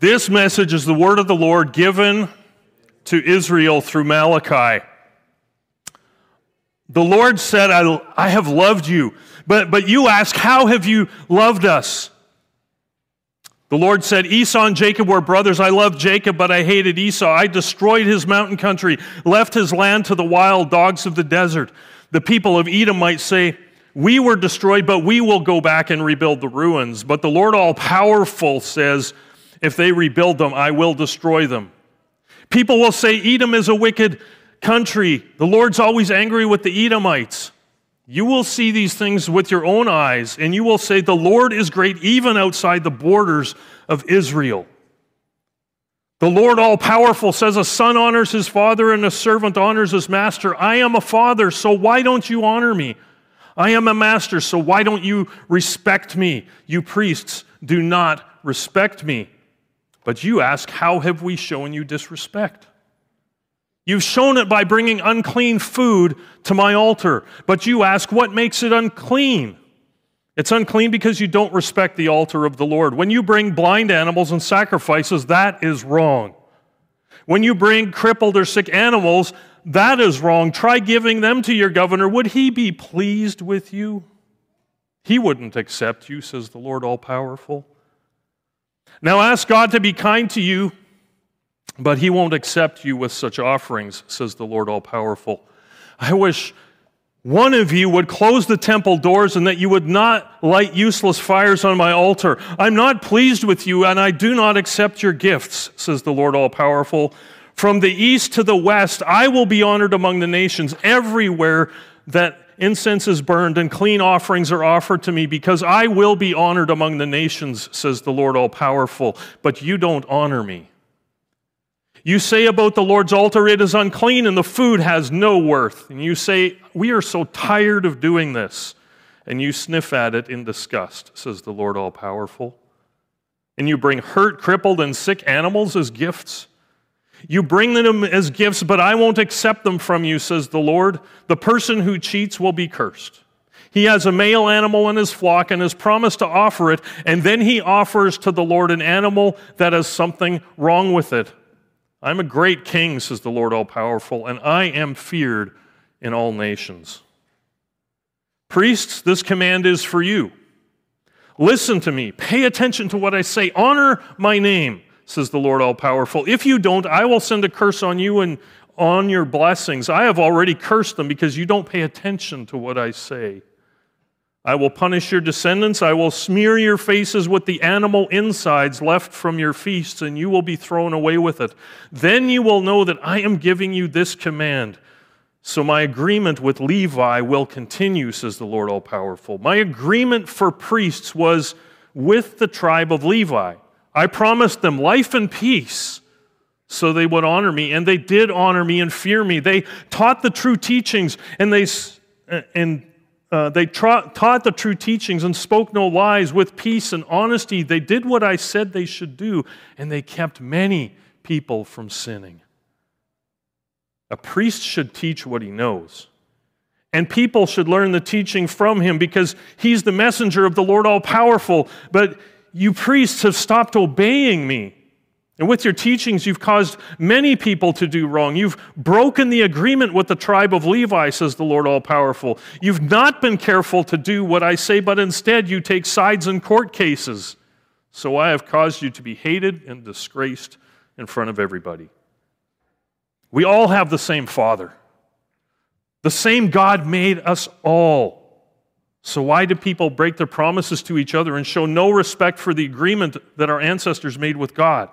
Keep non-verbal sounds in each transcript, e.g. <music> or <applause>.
This message is the word of the Lord given to Israel through Malachi. The Lord said, I, I have loved you. But, but you ask, How have you loved us? The Lord said, Esau and Jacob were brothers. I loved Jacob, but I hated Esau. I destroyed his mountain country, left his land to the wild dogs of the desert. The people of Edom might say, We were destroyed, but we will go back and rebuild the ruins. But the Lord all powerful says, If they rebuild them, I will destroy them. People will say, Edom is a wicked country. The Lord's always angry with the Edomites. You will see these things with your own eyes, and you will say, The Lord is great even outside the borders of Israel. The Lord all powerful says, A son honors his father, and a servant honors his master. I am a father, so why don't you honor me? I am a master, so why don't you respect me? You priests do not respect me. But you ask, How have we shown you disrespect? You've shown it by bringing unclean food to my altar. But you ask, what makes it unclean? It's unclean because you don't respect the altar of the Lord. When you bring blind animals and sacrifices, that is wrong. When you bring crippled or sick animals, that is wrong. Try giving them to your governor. Would he be pleased with you? He wouldn't accept you, says the Lord All Powerful. Now ask God to be kind to you but he won't accept you with such offerings, says the Lord All Powerful. I wish one of you would close the temple doors and that you would not light useless fires on my altar. I'm not pleased with you, and I do not accept your gifts, says the Lord All Powerful. From the east to the west, I will be honored among the nations everywhere that incense is burned and clean offerings are offered to me, because I will be honored among the nations, says the Lord All Powerful. But you don't honor me. You say about the Lord's altar, it is unclean and the food has no worth. And you say, We are so tired of doing this. And you sniff at it in disgust, says the Lord All Powerful. And you bring hurt, crippled, and sick animals as gifts. You bring them as gifts, but I won't accept them from you, says the Lord. The person who cheats will be cursed. He has a male animal in his flock and has promised to offer it, and then he offers to the Lord an animal that has something wrong with it. I'm a great king, says the Lord All Powerful, and I am feared in all nations. Priests, this command is for you. Listen to me, pay attention to what I say, honor my name, says the Lord All Powerful. If you don't, I will send a curse on you and on your blessings. I have already cursed them because you don't pay attention to what I say. I will punish your descendants. I will smear your faces with the animal insides left from your feasts, and you will be thrown away with it. Then you will know that I am giving you this command. So my agreement with Levi will continue, says the Lord All Powerful. My agreement for priests was with the tribe of Levi. I promised them life and peace so they would honor me, and they did honor me and fear me. They taught the true teachings, and they and uh, they tra- taught the true teachings and spoke no lies with peace and honesty. They did what I said they should do, and they kept many people from sinning. A priest should teach what he knows. And people should learn the teaching from him because he's the messenger of the Lord All Powerful. But you priests have stopped obeying me. And with your teachings, you've caused many people to do wrong. You've broken the agreement with the tribe of Levi, says the Lord All Powerful. You've not been careful to do what I say, but instead you take sides in court cases. So I have caused you to be hated and disgraced in front of everybody. We all have the same Father. The same God made us all. So why do people break their promises to each other and show no respect for the agreement that our ancestors made with God?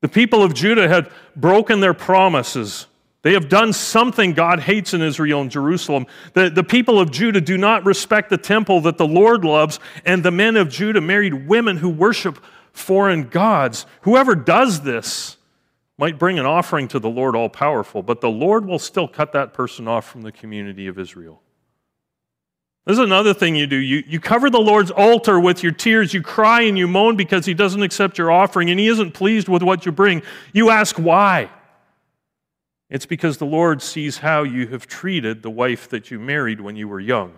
The people of Judah had broken their promises. They have done something God hates in Israel and Jerusalem. The, the people of Judah do not respect the temple that the Lord loves, and the men of Judah married women who worship foreign gods. Whoever does this might bring an offering to the Lord all powerful, but the Lord will still cut that person off from the community of Israel. This is another thing you do. You, you cover the Lord's altar with your tears. You cry and you moan because He doesn't accept your offering and He isn't pleased with what you bring. You ask why. It's because the Lord sees how you have treated the wife that you married when you were young.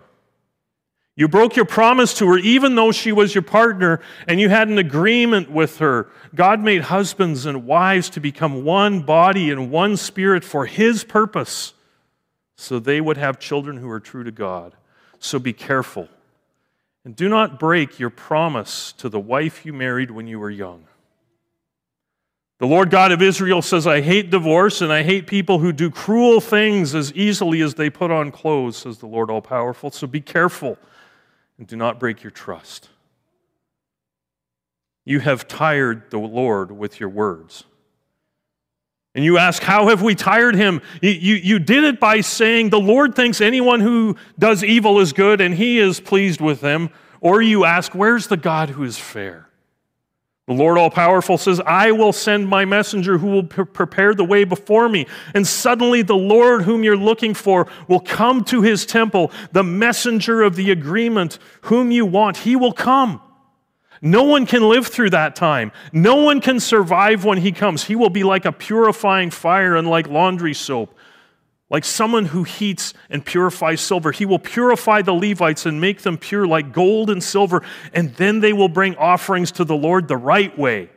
You broke your promise to her, even though she was your partner, and you had an agreement with her. God made husbands and wives to become one body and one spirit for His purpose, so they would have children who are true to God. So be careful. And do not break your promise to the wife you married when you were young. The Lord God of Israel says, I hate divorce and I hate people who do cruel things as easily as they put on clothes, says the Lord All Powerful. So be careful and do not break your trust. You have tired the Lord with your words. And you ask, How have we tired him? You, you, did it by saying, The Lord thinks anyone who does evil is good and he is pleased with them. Or you ask, Where's the God who is fair? The Lord All Powerful says, I will send my messenger who will pre- prepare the way before me. And suddenly the Lord whom you're looking for will come to his temple. The messenger of the agreement whom you want, he will come. No one can live through that time. No one can survive when he comes. He will be like a purifying fire and like laundry soap. Like someone who heats and purifies silver, he will purify the Levites and make them pure like gold and silver, and then they will bring offerings to the Lord the right way.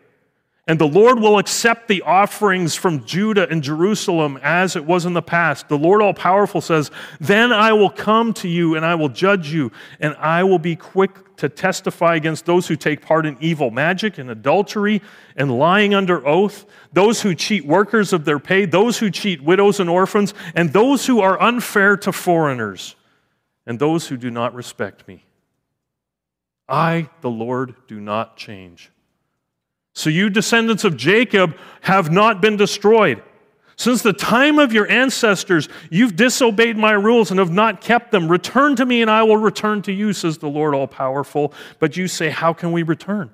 And the Lord will accept the offerings from Judah and Jerusalem as it was in the past. The Lord All Powerful says, Then I will come to you and I will judge you, and I will be quick to testify against those who take part in evil magic and adultery and lying under oath, those who cheat workers of their pay, those who cheat widows and orphans, and those who are unfair to foreigners, and those who do not respect me. I, the Lord, do not change. So you descendants of Jacob have not been destroyed. Since the time of your ancestors, you've disobeyed my rules and have not kept them. Return to me, and I will return to you, says the Lord All Powerful. But you say, How can we return?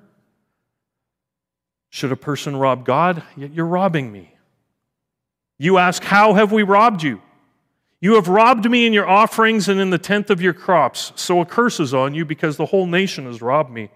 Should a person rob God? Yet you're robbing me. You ask, How have we robbed you? You have robbed me in your offerings and in the tenth of your crops. So a curse is on you because the whole nation has robbed me.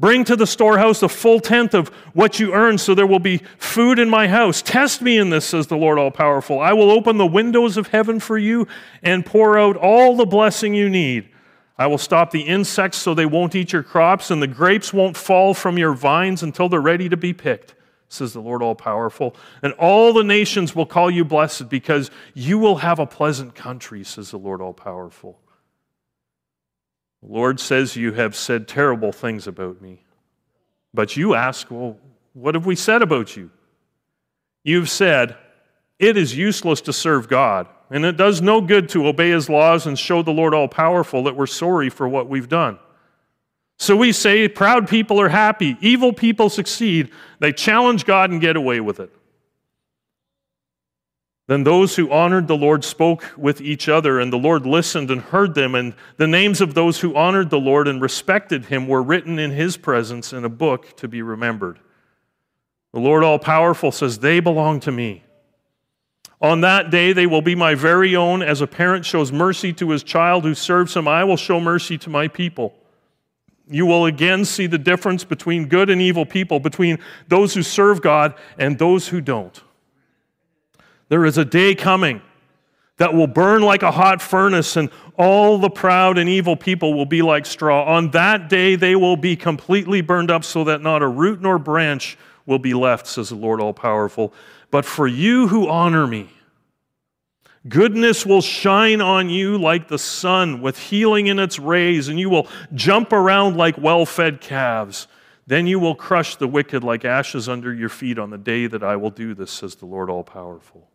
Bring to the storehouse a full tenth of what you earn, so there will be food in my house. Test me in this, says the Lord All Powerful. I will open the windows of heaven for you and pour out all the blessing you need. I will stop the insects so they won't eat your crops, and the grapes won't fall from your vines until they're ready to be picked, says the Lord All Powerful. And all the nations will call you blessed because you will have a pleasant country, says the Lord All Powerful. The Lord says, You have said terrible things about me. But you ask, Well, what have we said about you? You've said, It is useless to serve God, and it does no good to obey his laws and show the Lord all powerful that we're sorry for what we've done. So we say, Proud people are happy, evil people succeed. They challenge God and get away with it. Then those who honored the Lord spoke with each other, and the Lord listened and heard them. And the names of those who honored the Lord and respected him were written in his presence in a book to be remembered. The Lord All Powerful says, They belong to me. On that day, they will be my very own. As a parent shows mercy to his child who serves him, I will show mercy to my people. You will again see the difference between good and evil people, between those who serve God and those who don't. There is a day coming that will burn like a hot furnace, and all the proud and evil people will be like straw. On that day, they will be completely burned up, so that not a root nor branch will be left, says the Lord All Powerful. But for you who honor me, Goodness will shine on you like the sun with healing in its rays, and you will jump around like well fed calves. Then you will crush the wicked like ashes under your feet on the day that I will do this, says the Lord All Powerful.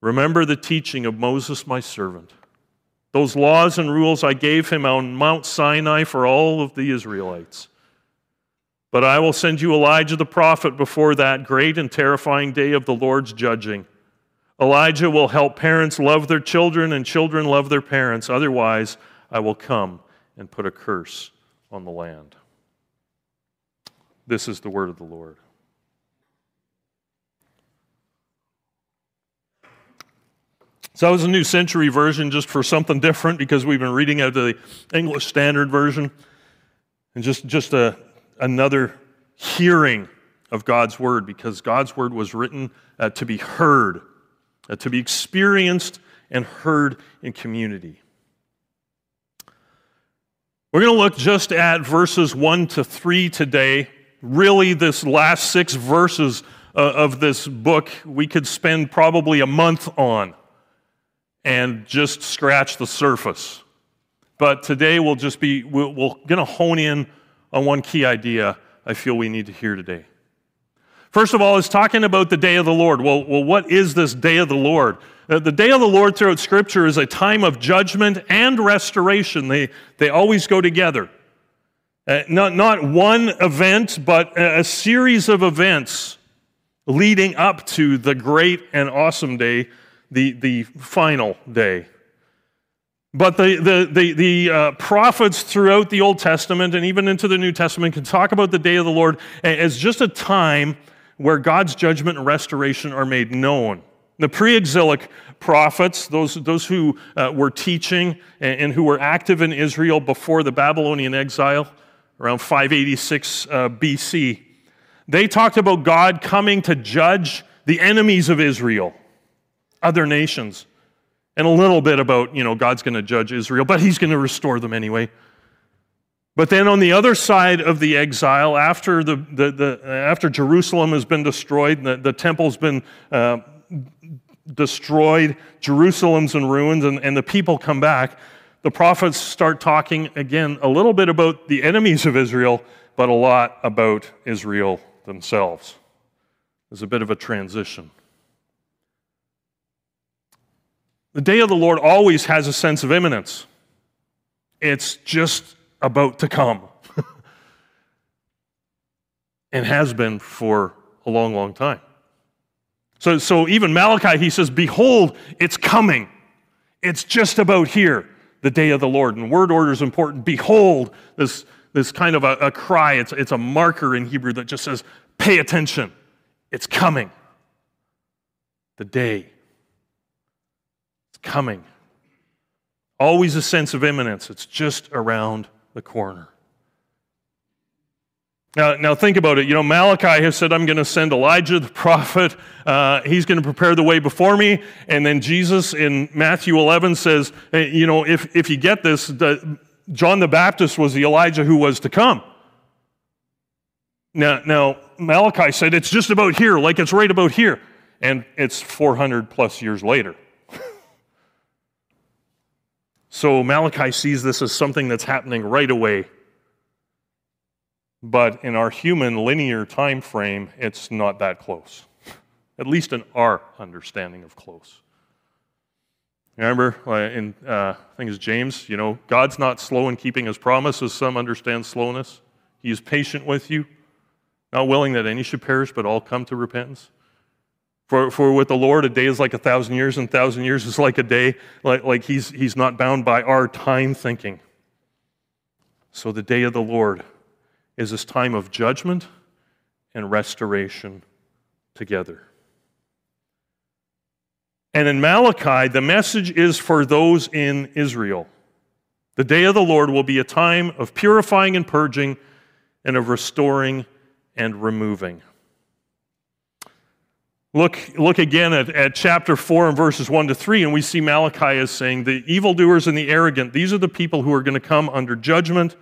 Remember the teaching of Moses, my servant, those laws and rules I gave him on Mount Sinai for all of the Israelites. But I will send you Elijah the prophet before that great and terrifying day of the Lord's judging. Elijah will help parents love their children and children love their parents. Otherwise, I will come and put a curse on the land. This is the word of the Lord. So that was a New Century version just for something different because we've been reading out of the English Standard Version. And just, just a, another hearing of God's Word because God's Word was written uh, to be heard, uh, to be experienced and heard in community. We're going to look just at verses 1 to 3 today. Really, this last six verses uh, of this book, we could spend probably a month on and just scratch the surface. But today we'll just be, we're, going to hone in on one key idea I feel we need to hear today. First of all, it's talking about the day of the Lord. Well, well what is this day of the Lord? Uh, the day of the Lord throughout Scripture is a time of judgment and restoration. They, they always go together. Uh, not, not one event, but a series of events leading up to the great and awesome day, the, the final day. But the, the, the, the uh, prophets throughout the Old Testament and even into the New Testament can talk about the day of the Lord as just a time where God's judgment and restoration are made known. The pre exilic prophets, those, those who uh, were teaching and, and, who were active in Israel before the Babylonian exile, around 586 uh, BC, they talked about God coming to judge the enemies of Israel, other nations, and a little bit about, you know, God's going to judge Israel, but he's going to restore them anyway. But then on the other side of the exile, after, the, the, the after Jerusalem has been destroyed, the, the temple's been uh, destroyed, Jerusalem's in ruins, and, and the people come back, the prophets start talking again a little bit about the enemies of Israel, but a lot about Israel themselves. There's a bit of a transition. The day of the Lord always has a sense of imminence. It's just about to come <laughs> and has been for a long, long time. So, so even Malachi, he says, Behold, it's coming. It's just about here, the day of the Lord. And word order is important. Behold, this, this kind of a, a cry, it's, it's a marker in Hebrew that just says, Pay attention. It's coming. The day. Coming. Always a sense of imminence. It's just around the corner. Now, now think about it. You know, Malachi has said, I'm going to send Elijah the prophet. Uh, he's going to prepare the way before me. And then Jesus in Matthew 11 says, you know, if, if you get this, the, John the Baptist was the Elijah who was to come. Now, now, Malachi said, it's just about here, like it's right about here. And it's 400 plus years later. So Malachi sees this as something that's happening right away. But in our human linear time frame, it's not that close, at least in our understanding of close. Remember, uh, in uh, I think it's James, you know, God's not slow in keeping his promise, as Some understand slowness. He is patient with you, not willing that any should perish, but all come to repentance. For, for with the Lord, a day is like a thousand years, and a thousand years is like a day, like, like he's, he's not bound by our time thinking. So the day of the Lord is this time of judgment and restoration together. And in Malachi, the message is for those in Israel. The day of the Lord will be a time of purifying and purging and of restoring and removing. Look, look again at, at chapter 4 and verses 1 to 3, and we see Malachi as saying, The evildoers and the arrogant, these are the people who are going to come under judgment.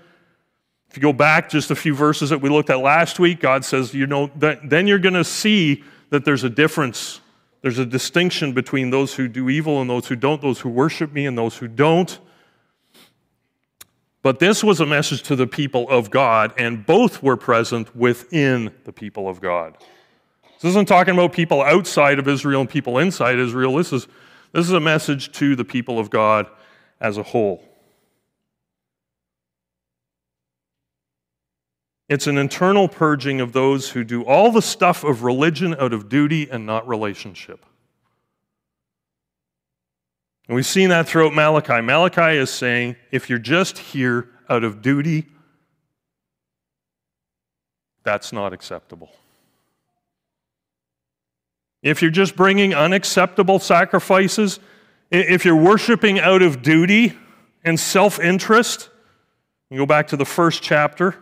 If you go back just a few verses that we looked at last week, God says, you know, then you're going to see that there's a difference. There's a distinction between those who do evil and those who don't, those who worship me and those who don't. But this was a message to the people of God, and both were present within the people of God. This isn't talking about people outside of Israel and people inside Israel. This is, this is a message to the people of God as a whole. It's an internal purging of those who do all the stuff of religion out of duty and not relationship. And we've seen that throughout Malachi. Malachi is saying if you're just here out of duty, that's not acceptable. If you're just bringing unacceptable sacrifices, if you're worshiping out of duty and self interest, you go back to the first chapter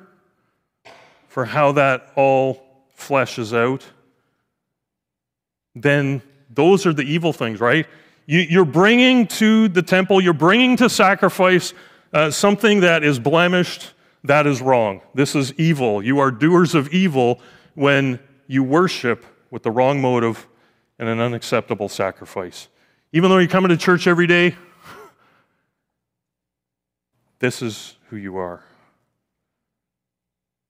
for how that all fleshes out, then those are the evil things, right? You're bringing to the temple, you're bringing to sacrifice uh, something that is blemished, that is wrong. This is evil. You are doers of evil when you worship with the wrong motive and an unacceptable sacrifice. Even though you're coming to church every day, <laughs> this is who you are.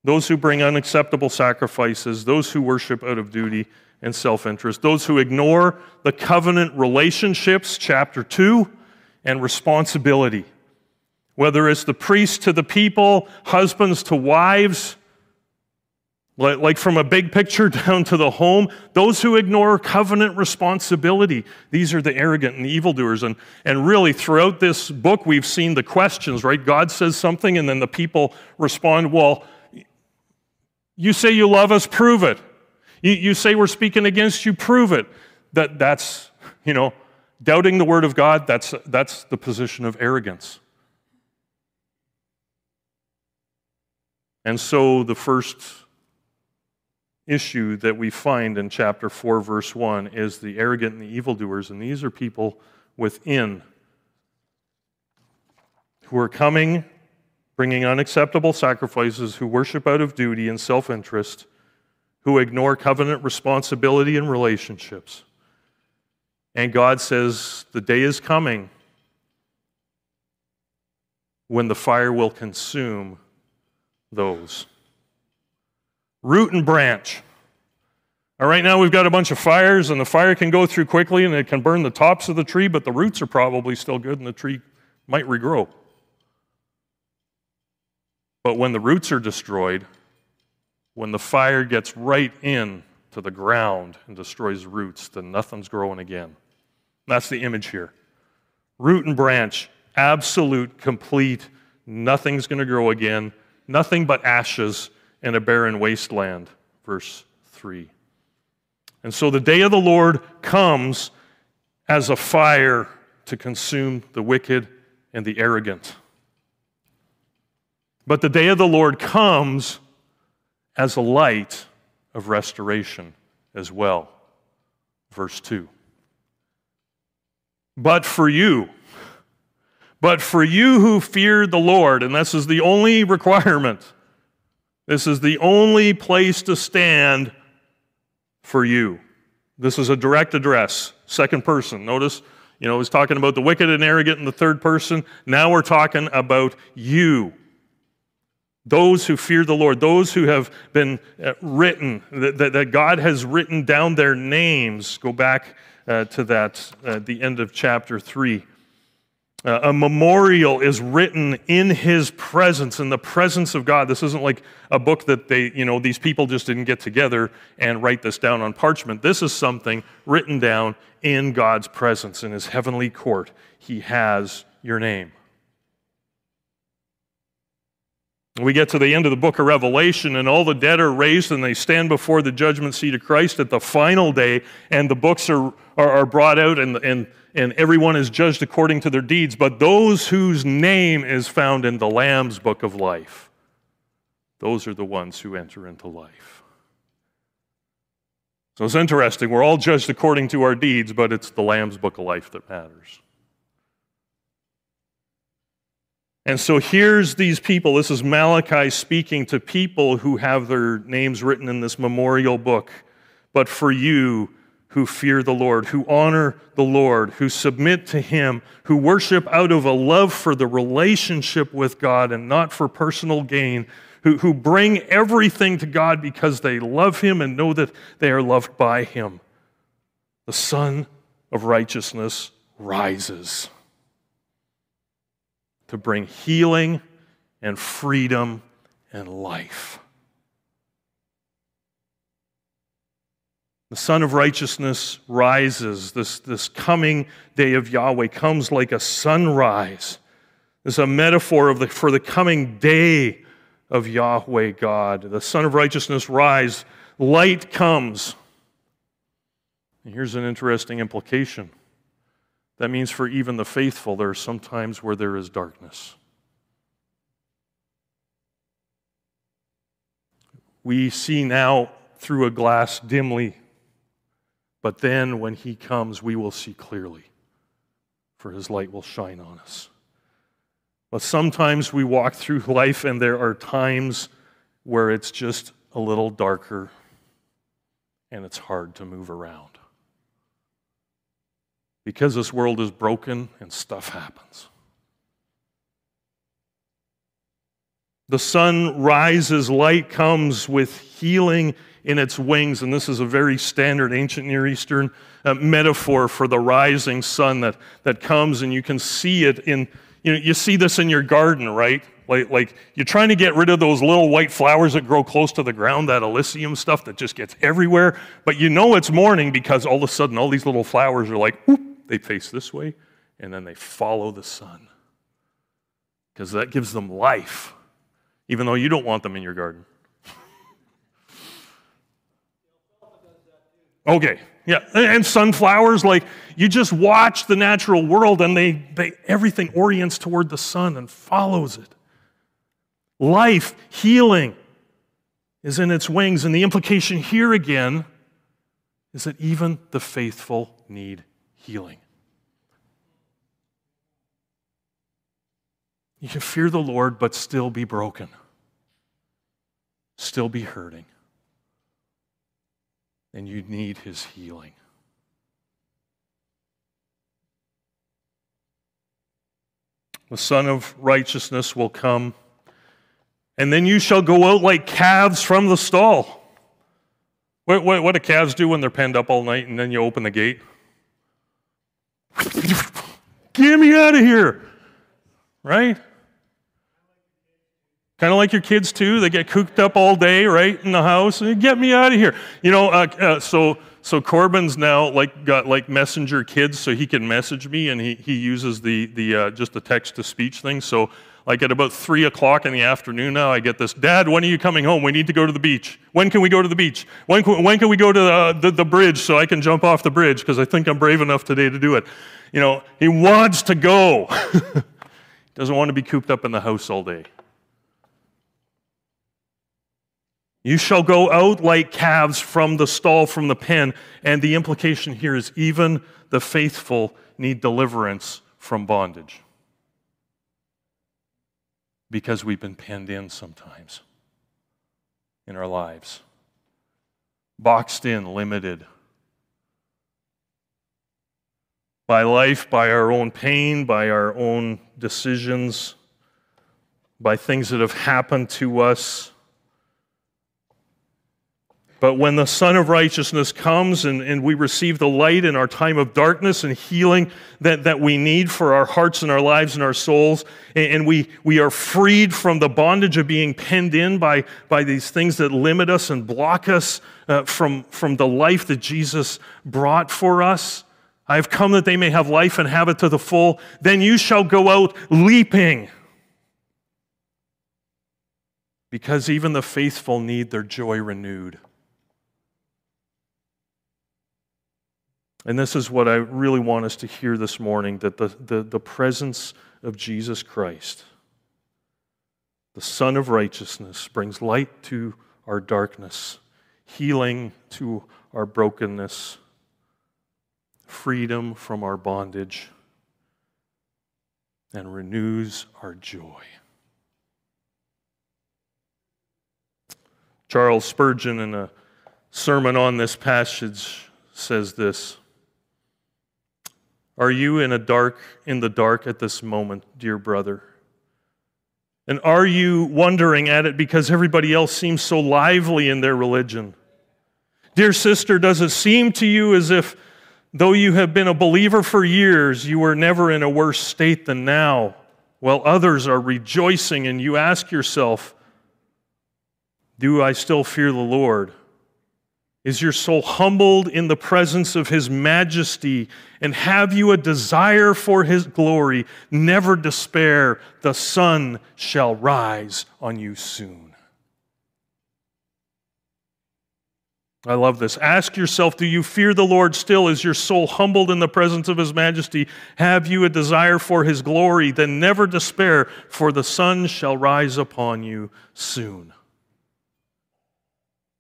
Those who bring unacceptable sacrifices, those who worship out of duty and self interest, those who ignore the covenant relationships, chapter 2, and responsibility. Whether it's the priest to the people, husbands to wives, like from a big picture <laughs> down to the home, those who ignore covenant responsibility, these are the arrogant and the evildoers. And, and really, throughout this book, we've seen the questions, right? God says something, and then the people respond, Well, you say you love us, prove it. You, you say we're speaking against you, prove it. That, that's, you know, doubting the word of God, that's, that's the position of arrogance. And so the first issue that we find in chapter 4, verse 1 is the arrogant and the evildoers. And these are people within who are coming, bringing unacceptable sacrifices, who worship out of duty and self interest, who ignore covenant responsibility and relationships. And God says, The day is coming when the fire will consume those. Root and branch. All right, now we've got a bunch of fires, and the fire can go through quickly and it can burn the tops of the tree, but the roots are probably still good and the tree might regrow. But when the roots are destroyed, when the fire gets right in to the ground and destroys roots, then nothing's growing again. That's the image here. Root and branch, absolute, complete, nothing's going to grow again, nothing but ashes and a barren wasteland. Verse 3. And so the day of the Lord comes as a fire to consume the wicked and the arrogant. But the day of the Lord comes as a light of restoration as well. Verse 2. But for you, but for you who fear the Lord, and this is the only <laughs> requirement, this is the only place to stand for you. This is a direct address, second person. Notice, you know, he's talking about the wicked and arrogant in the third person. Now we're talking about you. Those who fear the Lord, those who have been uh, written, that, that, that God has written down their names. Go back uh, to that at uh, the end of chapter 3. Uh, a memorial is written in his presence, in the presence of God. This isn't like a book that they, you know, these people just didn't get together and write this down on parchment. This is something written down in God's presence, in his heavenly court. He has your name. We get to the end of the book of Revelation, and all the dead are raised, and they stand before the judgment seat of Christ at the final day, and the books are, are, are brought out, and, and, and everyone is judged according to their deeds. But those whose name is found in the Lamb's book of life, those are the ones who enter into life. So it's interesting. We're all judged according to our deeds, but it's the Lamb's book of life that matters. And so here's these people. This is Malachi speaking to people who have their names written in this memorial book. But for you who fear the Lord, who honor the Lord, who submit to Him, who worship out of a love for the relationship with God and not for personal gain, who, who bring everything to God because they love Him and know that they are loved by Him, the Son of righteousness rises to bring healing and freedom and life. The Sun of Righteousness rises. This, this coming day of Yahweh comes like a sunrise. Is a metaphor of the, for the coming day of Yahweh God. The Sun of Righteousness rise, light comes. And here's an interesting implication. That means for even the faithful, there are some times where there is darkness. We see now through a glass dimly, but then when he comes, we will see clearly, for his light will shine on us. But sometimes we walk through <laughs> life and there are times where it's just a little darker and it's hard to move around. Because this world is broken and stuff happens. The sun rises, light comes with healing in its wings. And this is a very standard ancient Near Eastern uh, metaphor for the rising sun that, that comes, and you can see it in, you know, you see this in your garden, right? Like, like you're trying to get rid of those little white flowers that grow close to the ground, that alyssum stuff that just gets everywhere. But you know it's morning because all of a sudden all these little flowers are like, whoop, they face this way, and then they follow the sun. Because that gives them life, even though you don't want them in your garden. Okay, yeah. And sunflowers, like you just watch the natural world and they, they everything orients toward the sun and follows it. Life, healing is in its wings. And the implication here again is that even the faithful need healing. You can fear the Lord, but still be broken, still be hurting and you need his healing. The Son of Righteousness will come, and then you shall go out like calves from the stall. What, what, what do calves do when they're penned up all night and then you open the gate? Get me out of here, right? Kind of like your kids too. They get cooped up all day, right, in the house. Get me out of here. You know, uh, uh, so so Corbin's now like got like messenger kids, so he can message me, and he he uses the the uh, just the text to speech thing. So like at about three o'clock in the afternoon now, I get this, Dad, when are you coming home? We need to go to the beach. When can we go to the beach? When can, when can we go to the, the, the bridge so I can jump off the bridge? Because I think I'm brave enough today to do it. You know, he wants to go. <laughs> Doesn't want to be cooped up in the house all day. You shall go out like calves from the stall, from the pen. And the implication here is even the faithful need deliverance from bondage. Because we've been penned in sometimes in our lives, boxed in, limited. By life, by our own pain, by our own decisions, by things that have happened to us but when the Son of Righteousness comes and, and we receive the light in our time of darkness and healing that, that we need for our hearts and our lives and our souls, and, and we, we are freed from the bondage of being penned in by, by these things that limit us and block us uh, from, from the life that Jesus brought for us. I have come that they may have life and have it to the full. Then you shall go out leaping. Because even the faithful need their joy renewed. And this is what I really want us to hear this morning that the, the, the presence of Jesus Christ, the Son of Righteousness, brings light to our darkness, healing to our brokenness, freedom from our bondage, and renews our joy. Charles Spurgeon, in a sermon on this passage, says this. Are you in a dark in the dark at this moment, dear brother? And are you wondering at it because everybody else seems so lively in their religion? Dear sister, does it seem to you as if though you have been a believer for years, you were never in a worse state than now, while others are rejoicing and you ask yourself, do I still fear the Lord? Is your soul humbled in the presence of his majesty? And have you a desire for his glory? Never despair, the sun shall rise on you soon. I love this. Ask yourself Do you fear the Lord still? Is your soul humbled in the presence of his majesty? Have you a desire for his glory? Then never despair, for the sun shall rise upon you soon.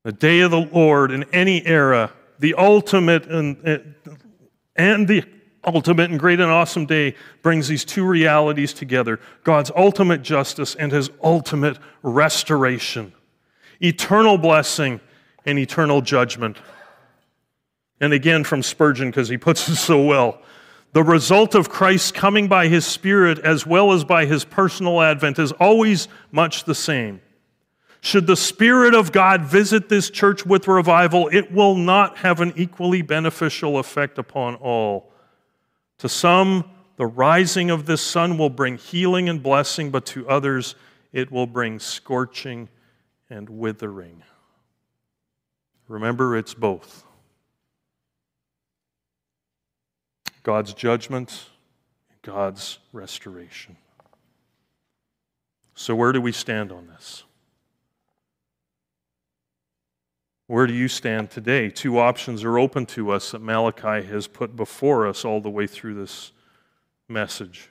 The day of the Lord in any era, the ultimate and, and the ultimate and great and awesome day brings these two realities together God's ultimate justice and his ultimate restoration, eternal blessing and eternal judgment. And again from Spurgeon, because he puts it so well. The result of Christ's coming by his Spirit as well as by his personal advent is always much the same. Should the Spirit of God visit this church with revival, it will not have an equally beneficial effect upon all. To some, the rising of this sun will bring healing and blessing, but to others, it will bring scorching and withering. Remember, it's both God's judgment, and God's restoration. So, where do we stand on this? Where do you stand today? Two options are open to us that Malachi has put before us all the way through this message.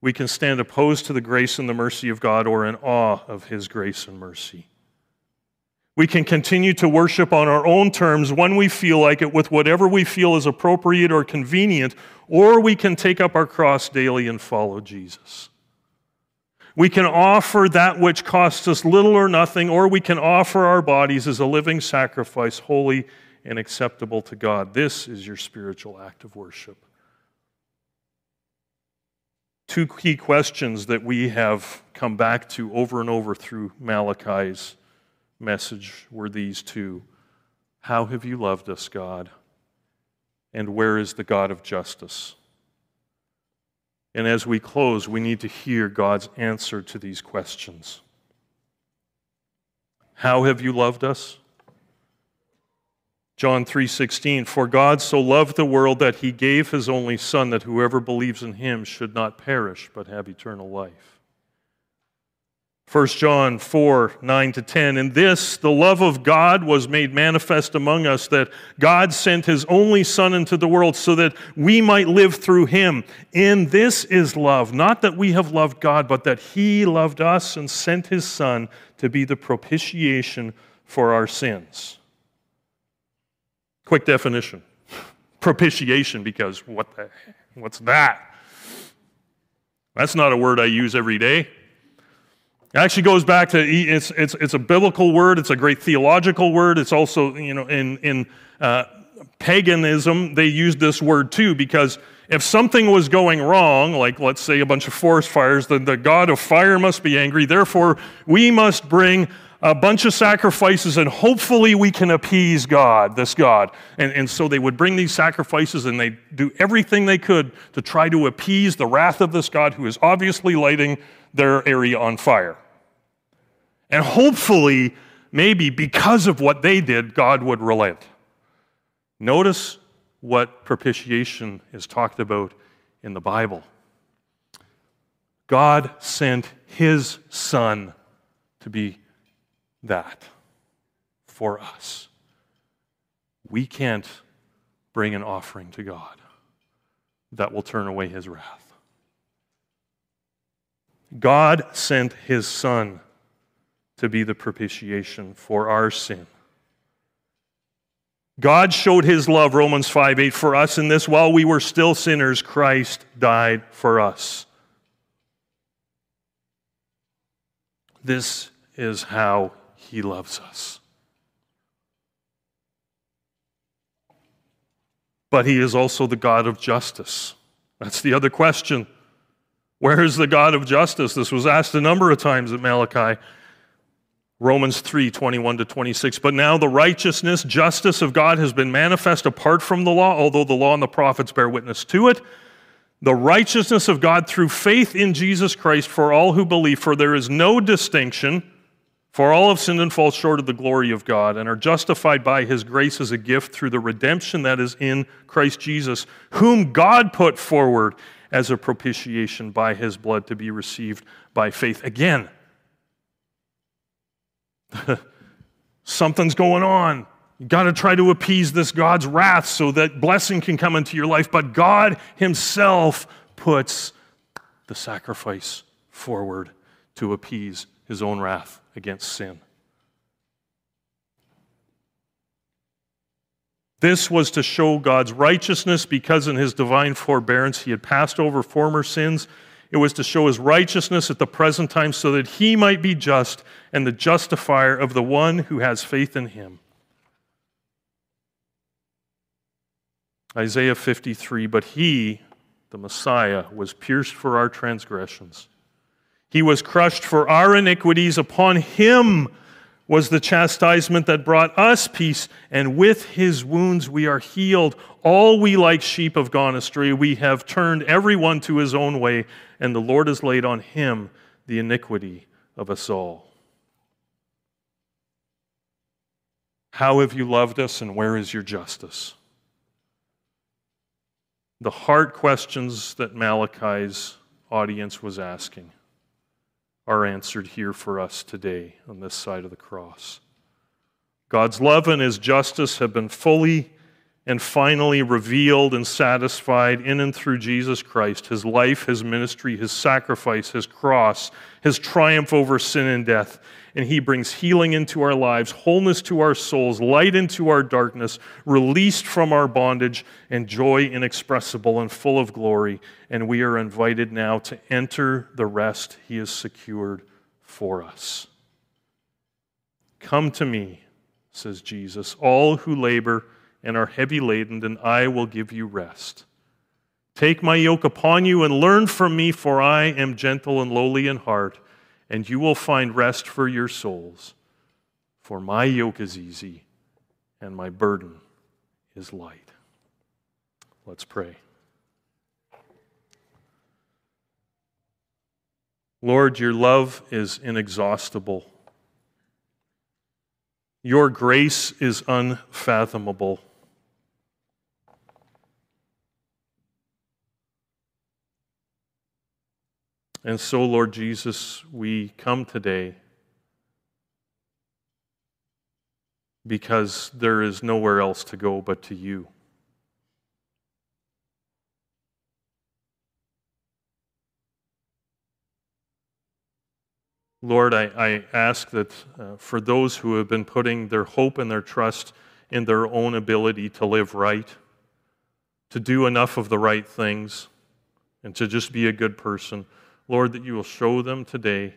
We can stand opposed to the grace and the mercy of God or in awe of His grace and mercy. We can continue to worship on our own terms when we feel like it, with whatever we feel is appropriate or convenient, or we can take up our cross daily and follow Jesus. We can offer that which costs us little or nothing, or we can offer our bodies as a living sacrifice, holy and acceptable to God. This is your spiritual act of worship. Two key questions that we have come back to over and over through Malachi's message were these two How have you loved us, God? And where is the God of justice? And as we close, we need to hear God's answer to these questions. How have you loved us? John 3:16 For God so loved the world that he gave his only son that whoever believes in him should not perish but have eternal life. 1 John 4 9 to 10. In this, the love of God was made manifest among us, that God sent his only Son into the world so that we might live through him. In this is love, not that we have loved God, but that he loved us and sent his Son to be the propitiation for our sins. Quick definition <laughs> propitiation, because what the, what's that? That's not a word I use every day. It actually goes back to it's, it's, it's a biblical word, it's a great theological word. It's also, you know, in, in uh, paganism, they used this word too because if something was going wrong, like let's say a bunch of forest fires, then the God of fire must be angry. Therefore, we must bring a bunch of sacrifices and hopefully we can appease God, this God. And, and so they would bring these sacrifices and they do everything they could to try to appease the wrath of this God who is obviously lighting their area on fire. And hopefully, maybe because of what they did, God would relent. Notice what propitiation is talked about in the Bible. God sent his Son to be that for us. We can't bring an offering to God that will turn away his wrath. God sent his Son to be the propitiation for our sin. God showed his love, Romans 5 8, for us in this while we were still sinners, Christ died for us. This is how he loves us. But he is also the God of justice. That's the other question. Where is the God of justice? This was asked a number of times at Malachi. Romans 3 21 to 26. But now the righteousness, justice of God has been manifest apart from the law, although the law and the prophets bear witness to it. The righteousness of God through faith in Jesus Christ for all who believe, for there is no distinction, for all have sinned and fall short of the glory of God, and are justified by his grace as a gift through the redemption that is in Christ Jesus, whom God put forward as a propitiation by his blood to be received by faith. Again, <laughs> Something's going on. You got to try to appease this God's wrath so that blessing can come into your life. But God Himself puts the sacrifice forward to appease His own wrath against sin. This was to show God's righteousness because in his divine forbearance he had passed over former sins. It was to show his righteousness at the present time so that he might be just and the justifier of the one who has faith in him. Isaiah 53 But he, the Messiah, was pierced for our transgressions, he was crushed for our iniquities. Upon him was the chastisement that brought us peace, and with his wounds we are healed. All we like sheep have gone astray. We have turned everyone to his own way, and the Lord has laid on him the iniquity of us all. How have you loved us, and where is your justice? The hard questions that Malachi's audience was asking are answered here for us today on this side of the cross. God's love and his justice have been fully and finally revealed and satisfied in and through Jesus Christ, his life, his ministry, his sacrifice, his cross, his triumph over sin and death. And he brings healing into our lives, wholeness to our souls, light into our darkness, released from our bondage, and joy inexpressible and full of glory. And we are invited now to enter the rest he has secured for us. Come to me, says Jesus, all who labor and are heavy laden, and I will give you rest. Take my yoke upon you and learn from me, for I am gentle and lowly in heart, and you will find rest for your souls. For my yoke is easy and my burden is light. Let's pray. Lord, your love is inexhaustible. Your grace is unfathomable. And so, Lord Jesus, we come today because there is nowhere else to go but to you. Lord, I, I ask that uh, for those who have been putting their hope and their trust in their own ability to live right, to do enough of the right things, and to just be a good person, Lord, that you will show them today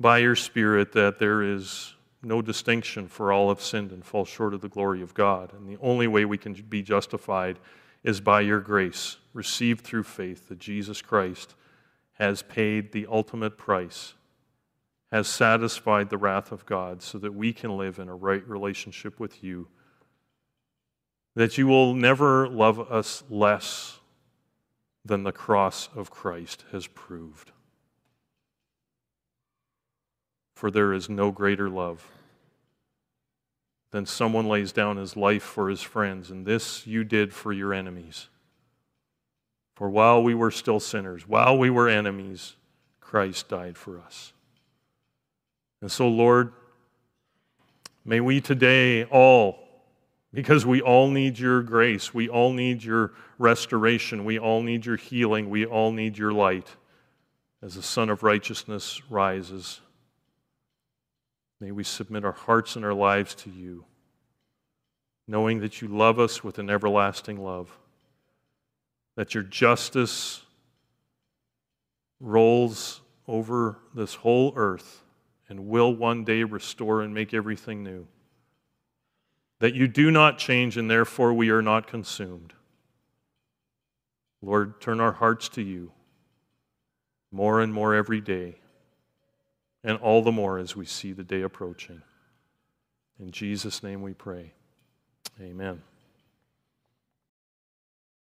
by your Spirit that there is no distinction for all have sinned and fall short of the glory of God. And the only way we can be justified is by your grace, received through faith that Jesus Christ has paid the ultimate price, has satisfied the wrath of God so that we can live in a right relationship with you. That you will never love us less than the cross of Christ has proved. For there is no greater love than someone lays down his life for his friends, and this you did for your enemies. For while we were still sinners, while we were enemies, Christ died for us. And so, Lord, may we today all because we all need your grace. We all need your restoration. We all need your healing. We all need your light as the Sun of Righteousness rises. May we submit our hearts and our lives to you, knowing that you love us with an everlasting love, that your justice rolls over this whole earth and will one day restore and make everything new that you do not change, and therefore we are not consumed. Lord, turn our hearts to you more and more every day, and all the more as we see the day approaching. In Jesus' name we pray. Amen.